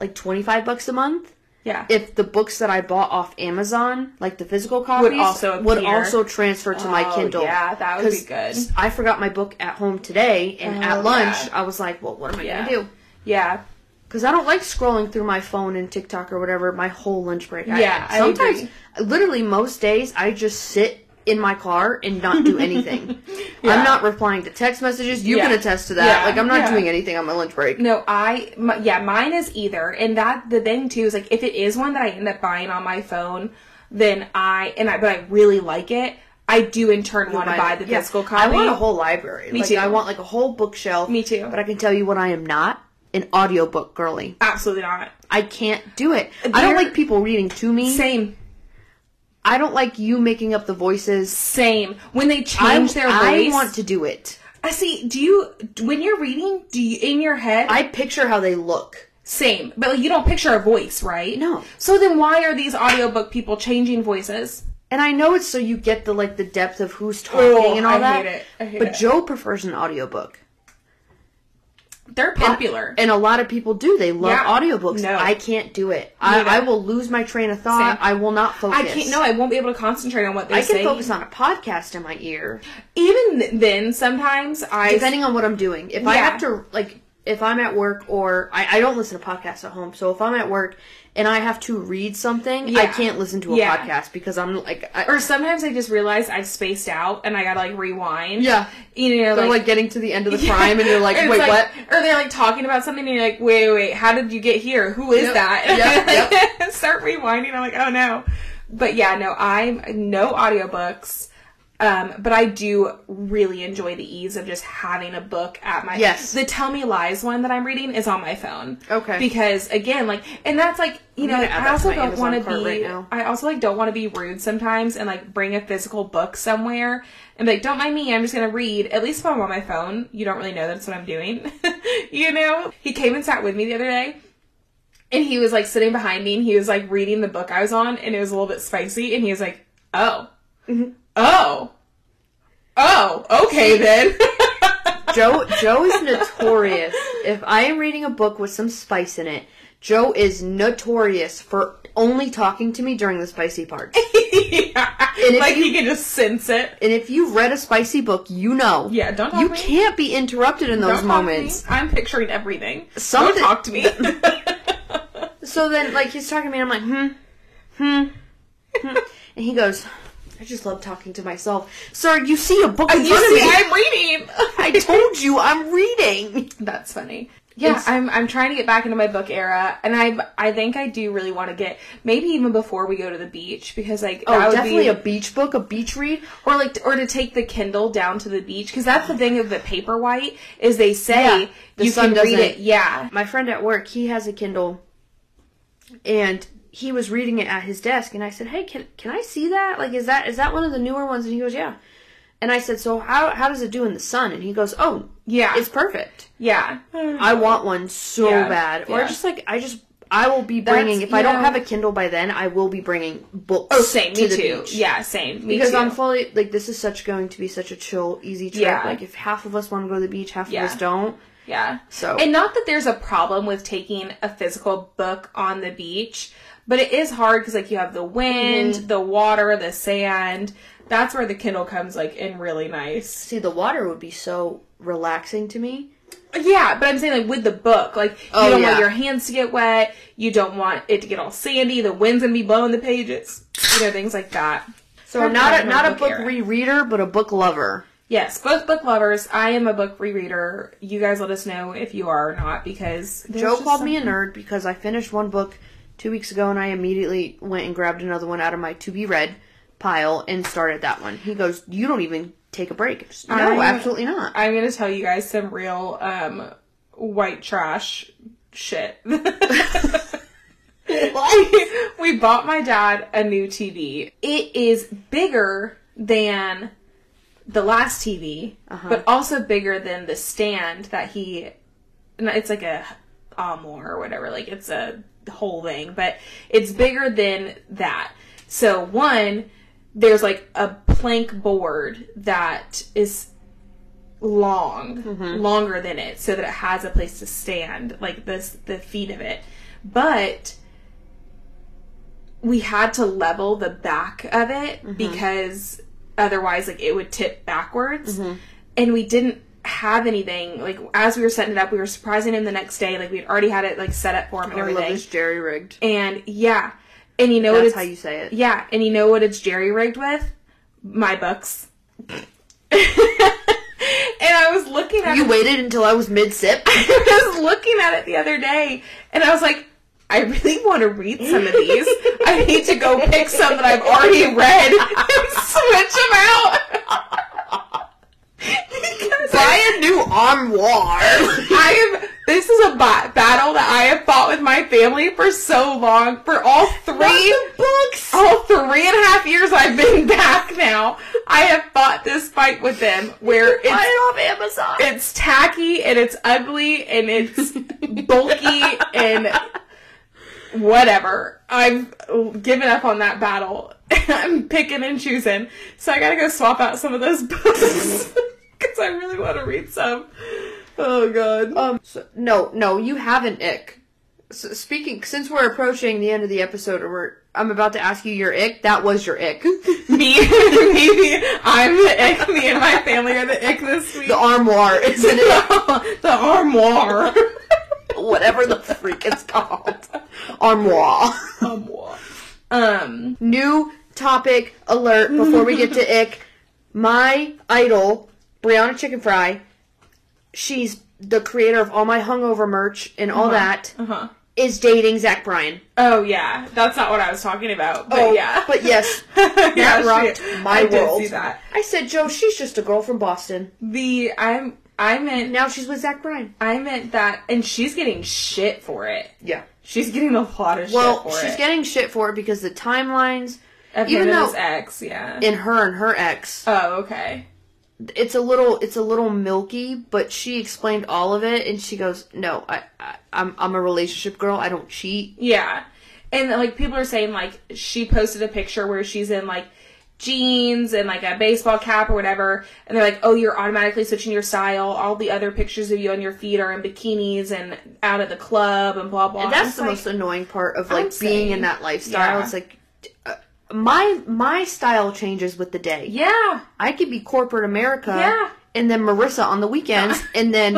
like twenty five bucks a month Yeah. if the books that I bought off Amazon, like the physical copies, also would also transfer to my Oh, Kindle. yeah, that would be good. I forgot my book at home today, and Oh, at lunch yeah. I was like, "Well, what am I Yeah. gonna do?" yeah. Because I don't like scrolling through my phone and TikTok or whatever my whole lunch break. Yeah, I sometimes, literally most days, I just sit in my car and not do anything. Yeah. I'm not replying to text messages. You Yeah. can attest to that. Yeah, Like I'm not doing anything on my lunch break. No, I my, yeah, mine is either, and that the thing too is like if it is one that I end up buying on my phone, then I and I but I really like it. I do in turn want to buy the physical I want a whole library. Me like, too. I want like a whole bookshelf. Me too. But I can tell you what I am not an audiobook girly. Absolutely not. I can't do it. I don't like people reading to me. Same, I don't like you making up the voices. same. When they I, change their voice I want to do it. I see. Do you when you're reading? Do you in your head? I picture how they look. same, but like, you don't picture a voice, right? No. So then why are these audiobook people changing voices? And I know it's so you get the like the depth of who's talking Oh, and all I that. hate it. I hate but it. Joe prefers an audiobook. They're popular. And a lot of people do. They love Yeah. audiobooks. No. I can't do it. I, I will lose my train of thought. Same. I will not focus. I can't. No, I won't be able to concentrate on what they're I can saying. focus on a podcast in my ear. Even then, sometimes I depending on what I'm doing. If I have to, like, if I'm at work or I, I don't listen to podcasts at home, so if I'm at work and I have to read something, I can't listen to a Yeah. podcast because I'm like, I, or sometimes I just realize I've spaced out and I gotta like rewind. yeah, you know, they're like, like getting to the end of the crime and you're like, wait, like- what? Or they're like talking about something and you're like, wait, wait, wait, how did you get here? Who is Yep, that? yep, Start rewinding. I'm like, oh no. But yeah, no, I'm no audiobooks. Um, but I do really enjoy the ease of just having a book at my Yes. The Tell Me Lies one that I'm reading is on my phone. Okay. Because again, like, and that's like, you I'm know, I also don't want to be. right. I also like don't want to be rude sometimes and like bring a physical book somewhere and be like, don't mind me, I'm just gonna read. At least if I'm on my phone, you don't really know that's what I'm doing. you know? He came and sat with me the other day and he was like sitting behind me and he was like reading the book I was on and it was a little bit spicy and he was like, Oh. Oh. Oh, okay then. Joe Joe is notorious. if I am reading a book with some spice in it, Joe is notorious for only talking to me during the spicy parts. yeah. like you- he can just sense it. And if you've read a spicy book, you know. Yeah, don't talk You to me. can't be interrupted in those Don't talk to me. moments. I'm picturing everything. Something- Don't talk to me. So then, like, he's talking to me, and I'm like, hmm, hmm, hmm. And he goes, I just love talking to myself. Sir, you see a book in you front of me. I'm reading. I told you I'm reading. That's funny. Yeah, It's- I'm I'm trying to get back into my book era, and I I think I do really want to get maybe even before we go to the beach because like Oh, definitely be, a beach book, a beach read. or like or to take the Kindle down to the beach because that's the thing of the paperwhite is they say Yeah, the you sun can read it. Yeah, My friend at work, he has a Kindle, and he was reading it at his desk, and I said, "Hey, can can I see that? Like, is that is that one of the newer ones?" And he goes, "Yeah." And I said, "So how how does it do in the sun?" And he goes, "Oh, yeah, it's perfect. yeah. I want one so Yeah, bad." Or yeah. just like I just I will be bringing That's- if I don't know- have a Kindle by then, I will be bringing books. Oh, same. to Me the too. beach. Yeah, same. Me Because too. I'm fully like this is such going to be such a chill, easy trip. Yeah. Like if half of us want to go to the beach, half Yeah. of us don't. Yeah. So- and not that there's a problem with taking a physical book on the beach, but it is hard because like you have the wind, Mm-hmm. the water, the sand. That's where the Kindle comes like in really nice. See, the water would be so relaxing to me. Yeah, but I'm saying like with the book, like you Oh, don't yeah. want your hands to get wet. You don't want it to get all sandy. The wind's gonna be blowing the pages. You know things like that. So to not a not a book era. rereader, but a book lover. Yes, both book lovers. I am a book rereader. You guys let us know if you are or not because Joe called me a nerd because I finished one book two weeks ago and I immediately went and grabbed another one out of my to be read pile and started that one. He goes, "You don't even take a break." Just, no, I- absolutely not. I'm gonna tell you guys some real um white trash shit. we bought my dad a new TV. It is bigger than the last TV, but also bigger than the stand that he. It's like a armoire or whatever. Like it's a whole thing, but it's bigger than that. So one, there's like a plank board that is long, mm-hmm. longer than it, so that it has a place to stand, like this the feet of it. But we had to level the back of it mm-hmm. because otherwise like it would tip backwards. Mm-hmm. And we didn't have anything like as we were setting it up, we were surprising him the next day. Like we'd already had it like set up for him and I love everything. this jerry rigged. And yeah. And you know what it's how you say it. yeah, and you know what it's jerry rigged with? my books. and I was looking at You it, waited until I was mid sip. I was looking at it the other day, and I was like, I really want to read some of these. I need to go pick some that I've already read and switch them out. Buy a new armoire. I have. This is a ba- battle that I have fought with my family for so long. For all three books. all three and a half years I've been back now, I have fought this fight with them where it's it off Amazon. it's tacky and it's ugly and it's bulky and whatever. I've given up on that battle. I'm picking and choosing. So I gotta go swap out some of those books because I really want to read some. Oh god. Um, so, no, no, you have an ick. So speaking, since we're approaching the end of the episode, or we're, I'm about to ask you your ick. That was your ick. me, maybe I'm the ick. Me and my family are the ick this week. the armoire, isn't it? the armoire. Whatever the freak it's called. Armoire. armoire. Um. New topic alert before we get to ick. My idol, Brianna Chickenfry, she's the creator of all my hungover merch and all that, Uh huh. is dating Zach Bryan. Oh yeah, that's not what I was talking about. But yeah. Oh, But yes, yeah, rocked she- my I did world. see that. I said, Joe, she's just a girl from Boston. The I'm I meant Now she's with Zach Bryan. I meant that, and she's getting shit for it. Yeah. She's getting a lot of Well, she's it. getting shit for it because the timelines even though- his ex, yeah. in her and her ex, oh, okay. It's a little, it's a little milky. But she explained all of it, and she goes, "No, I, I I'm, I'm a relationship girl. I don't cheat." Yeah. And like people are saying like she posted a picture where she's in like jeans and like a baseball cap or whatever and they're like, "Oh, you're automatically switching your style. All the other pictures of you on your feet are in bikinis and out at the club and blah blah." And that's the like, most annoying part of I'm like being saying- in that lifestyle. Yeah. It's like my my style changes with the day. Yeah. I could be corporate America, Yeah. and then Marissa on the weekends, and then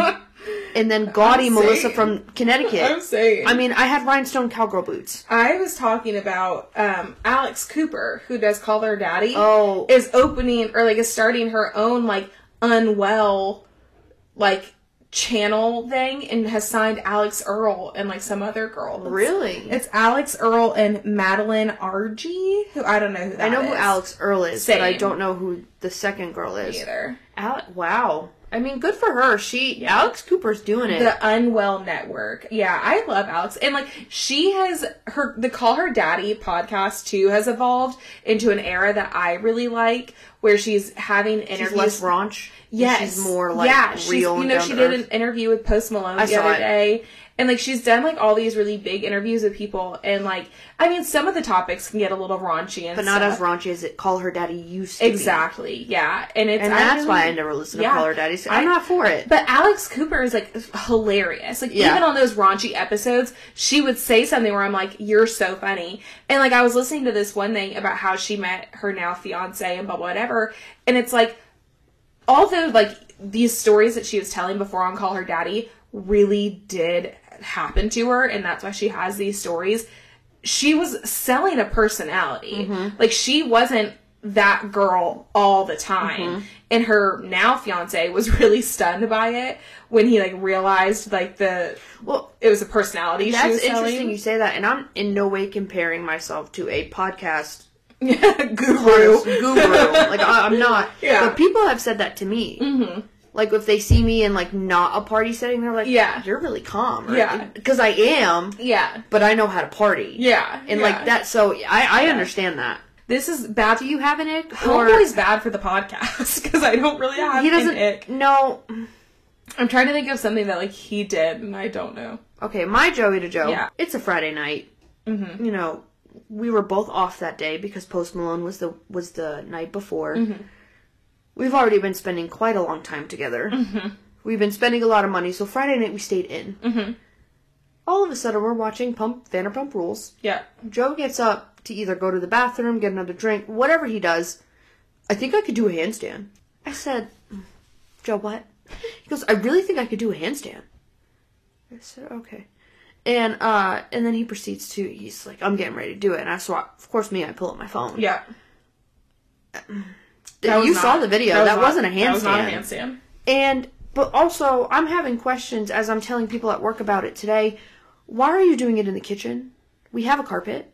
and then gaudy I'm Melissa saying. from Connecticut. I'm saying. I mean, I had rhinestone cowgirl boots. I was talking about um, Alex Cooper, who does Call Her Daddy. Oh. is opening or like is starting her own like unwell like channel thing and has signed Alix Earle and like some other girl. It's- Really? It's Alix Earle and Madeline Argy, who I don't know who that I know who Alix Earle is, but I don't know who the second girl is. either. Ale- wow. I mean, good for her. She Alex Cooper's doing it. The Unwell Network. Yeah, I love Alex. And like she has her the Call Her Daddy podcast too has evolved into an era that I really like where she's having interviews She's less raunch. Yes, she's more like yeah, real. she's, you know, she did an interview with Post Malone I the other it. day, and like she's done like all these really big interviews with people, and like I mean, some of the topics can get a little raunchy and but not as raunchy as it Call Her Daddy used to. be. exactly, yeah, and it's and I that's really- why I never listened yeah. to Call Her Daddy. So I'm I- not for it. But Alex Cooper is like hilarious. Like Yeah. even on those raunchy episodes, she would say something where I'm like, "You're so funny." And like I was listening to this one thing about how she met her now fiance and blah blah whatever, and it's like all the like these stories that she was telling before on Call Her Daddy really did happen to her, and that's why she has these stories. She was selling a personality. Like she wasn't that girl all the time. And her now fiance was really stunned by it when he like realized like the well, it was a personality she that's interesting you say that, and I'm in no way comparing myself to a podcast Guru. guru. like I, I'm not. Yeah. But people have said that to me. Mm-hmm. Like if they see me in like not a party setting, they're like, Yeah. you're really calm." Yeah. because I am, Yeah. but I know how to party. Yeah. and yeah. like that. So I I understand that. This is bad. Do you have an ick? Or Homeboy's bad for the podcast because I don't really have he doesn't. an ick. No. I'm trying to think of something that like he did and I don't know. Okay, my Joey to Joe. Yeah. It's a Friday night. Mm-hmm. You know, we were both off that day because Post Malone was the was the night before. We've already been spending quite a long time together. Mm-hmm. We've been spending a lot of money, so Friday night we stayed in. Mm-hmm. All of a sudden, we're watching Pump Vanderpump Rules. Yeah. Joe gets up to either go to the bathroom, get another drink, whatever he does. I think I could do a handstand. I said, Joe, what? He goes, I really think I could do a handstand. I said, okay. And uh, and then he proceeds to, he's like, I'm getting ready to do it. And I so of course me, I pull up my phone. Yeah. Uh, You not- saw the video. That, was wasn't a not- That was not a handstand. handstand. And but also, I'm having questions as I'm telling people at work about it today. Why are you doing it in the kitchen? We have a carpet.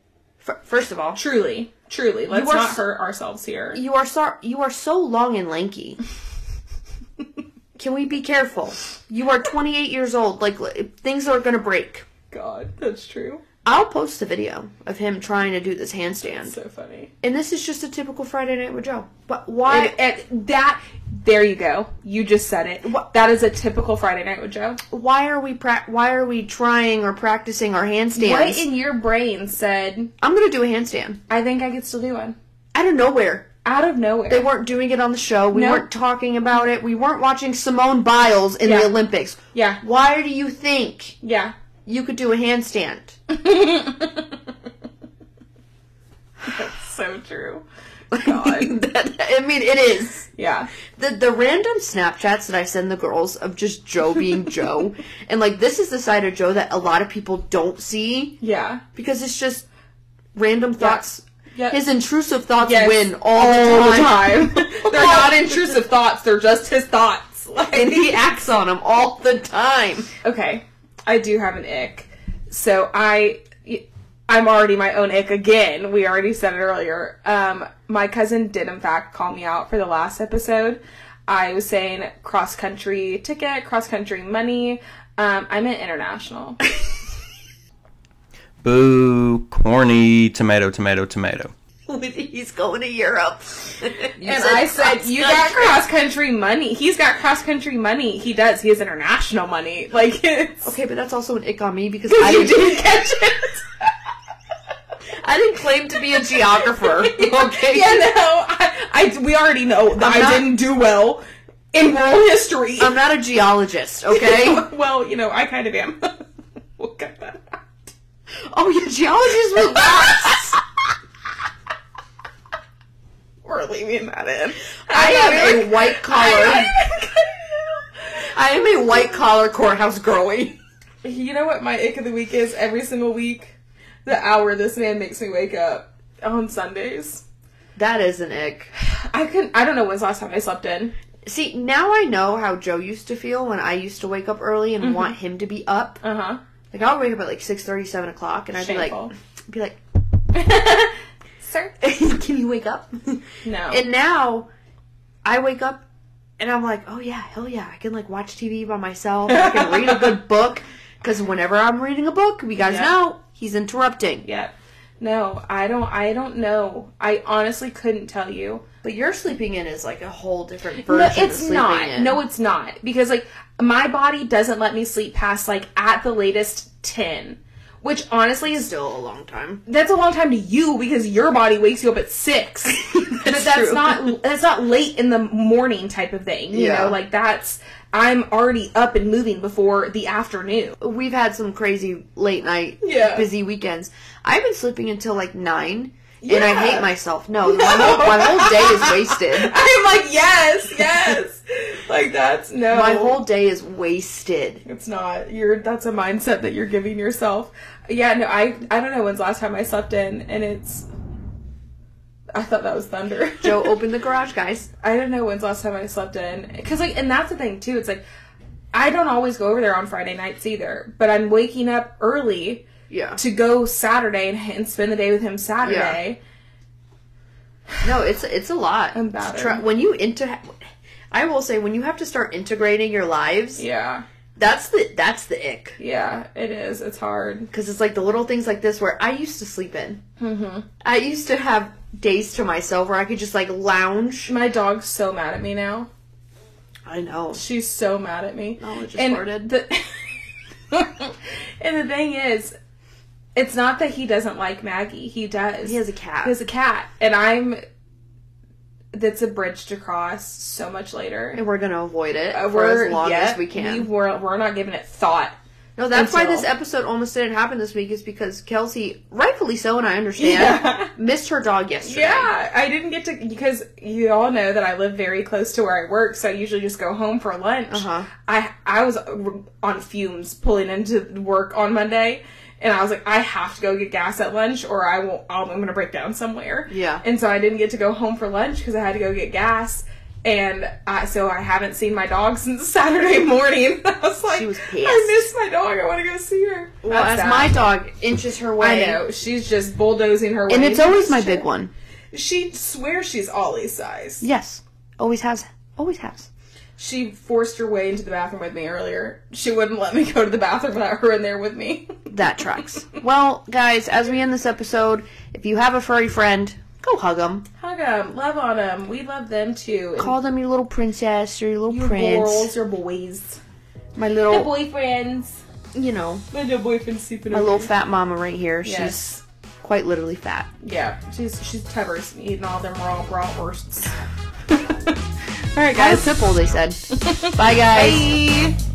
F- first of all, Truly, truly. Let's are not hurt ourselves here. you are so you are so long and lanky. Can we be careful? You are 28 years old. Like things are gonna break. God, that's true. I'll post the video of him trying to do this handstand, So funny. and this is just a typical Friday night with Joe. But why? And, and that, there you go. You just said it. What- That is a typical Friday night with Joe. why are we pra- Why are we trying or practicing our handstands? What in your brain said, I'm gonna do a handstand I think I could still do one? out of nowhere. Out of nowhere. They weren't doing it on the show. We No. weren't talking about it. We weren't watching Simone Biles in Yeah. the Olympics. yeah. Why do you think Yeah. you could do a handstand? That's so true. That- I mean, it is. Yeah. The the random Snapchats that I send the girls of just Joe being Joe, and like this is the side of Joe that a lot of people don't see Yeah. because it's just random thoughts. Yeah. His intrusive thoughts Yes. win all, all the time, they're not intrusive thoughts, they're just his thoughts. Like, and he acts on them all the time. okay, I do have an ick. So I, I'm already my own ick again. We already said it earlier. Um, my cousin did in fact call me out for the last episode. I was saying cross country ticket, cross country money. Um, I meant international. Boo, corny, tomato, tomato, tomato. He's going to Europe. and I said, "You got cross country money. He's got cross country money. He does. He has international money. Like it's Okay, but that's also an ick on me because I didn't, didn't catch it. I didn't claim to be a geographer. Okay. Yeah, no, I, I we already know that I'm I didn't do well in world history. I'm not a geologist. Okay. well, you know, I kind of am. we'll cut that out. oh, yeah, geologists rocks. We're leaving that in. I am a white collar. I am a white collar courthouse girly. You know what my ick of the week is? Every single week, the hour this man makes me wake up on Sundays. That is an ick. I can I don't know when's the last time I slept in. See, now I know how Joe used to feel when I used to wake up early and want him to be up. Uh huh. Like I'll wake up at like six thirty, seven o'clock, and I'd Shameful. be like, be like, Sir. "Can you wake up?" No. And now I wake up and I'm like, oh yeah, hell yeah, I can like watch TV by myself. I can read a good book because whenever I'm reading a book, you guys Yeah. know he's interrupting. yeah. No, I don't. I don't know. I honestly couldn't tell you. But your sleeping in is like a whole different No, version. of it's sleeping not. in. No, it's not. Because like my body doesn't let me sleep past like at the latest ten, which honestly is still a long time. that's a long time to you because your body wakes you up at six. but that's true. not that's not late in the morning type of thing. You Yeah. know, like that's I'm already up and moving before the afternoon. We've had some crazy late night, Yeah. busy weekends. I've been sleeping until like nine. And I hate myself. No, My, whole, my whole day is wasted. I'm like, yes, yes. like that's no My whole day is wasted. It's not. You're that's a mindset that you're giving yourself. Yeah, no, I I don't know when's the last time I slept in and it's I thought that was thunder. Joe, open the garage, guys. I don't know when's the last time I slept in cuz like and that's the thing too. It's like I don't always go over there on Friday nights either, but I'm waking up early Yeah. to go Saturday and, and spend the day with him Saturday. No, it's it's a lot. I'm battered. try- when you inter, I will say when you have to start integrating your lives, Yeah. That's the that's the ick. Yeah, it is. It's hard. Because it's like the little things like this where I used to sleep in. Mm-hmm. I used to have days to myself where I could just like lounge. My dog's so mad at me now. I know. She's so mad at me. Knowledge is and guarded. The, and the thing is, it's not that he doesn't like Maggie. He does. He has a cat. He has a cat, and I'm. That's a bridge to cross so much later. and we're gonna avoid it Uh, for as long yeah, as we can. We, we're, we're not giving it thought. no, that's why this episode almost didn't happen this week. Is because Kelsey, rightfully so, and I understand, Yeah. missed her dog yesterday. Yeah, I didn't get to because you all know that I live very close to where I work, so I usually just go home for lunch. Uh-huh. I I was on fumes pulling into work on Monday, And I was like, I have to go get gas at lunch, or I won't. I'm gonna break down somewhere. Yeah. And so I didn't get to go home for lunch because I had to go get gas. And I, so I haven't seen my dog since Saturday morning. I was like, She was pissed. I miss my dog. I want to go see her. Well, as That's my dog inches her I way, know she's just bulldozing her way. and it's always my shit. big one. She swears she's Ollie's size. Yes, always has, always has. She forced her way into the bathroom with me earlier. She wouldn't let me go to the bathroom without her in there with me. That tracks. well, guys, as we end this episode, if you have a furry friend, go hug them. Hug them, love on them. We love them too. And Call them your little princess or your little your prince. girls, your boys, My the little, boyfriends. you know, My little boyfriend sleeping my little fat mama right here. Yes. She's quite literally fat. Yeah, she's she's Tubbers eating all them raw bratwursts. All right, guys. Simple, they said. Bye, guys. Bye.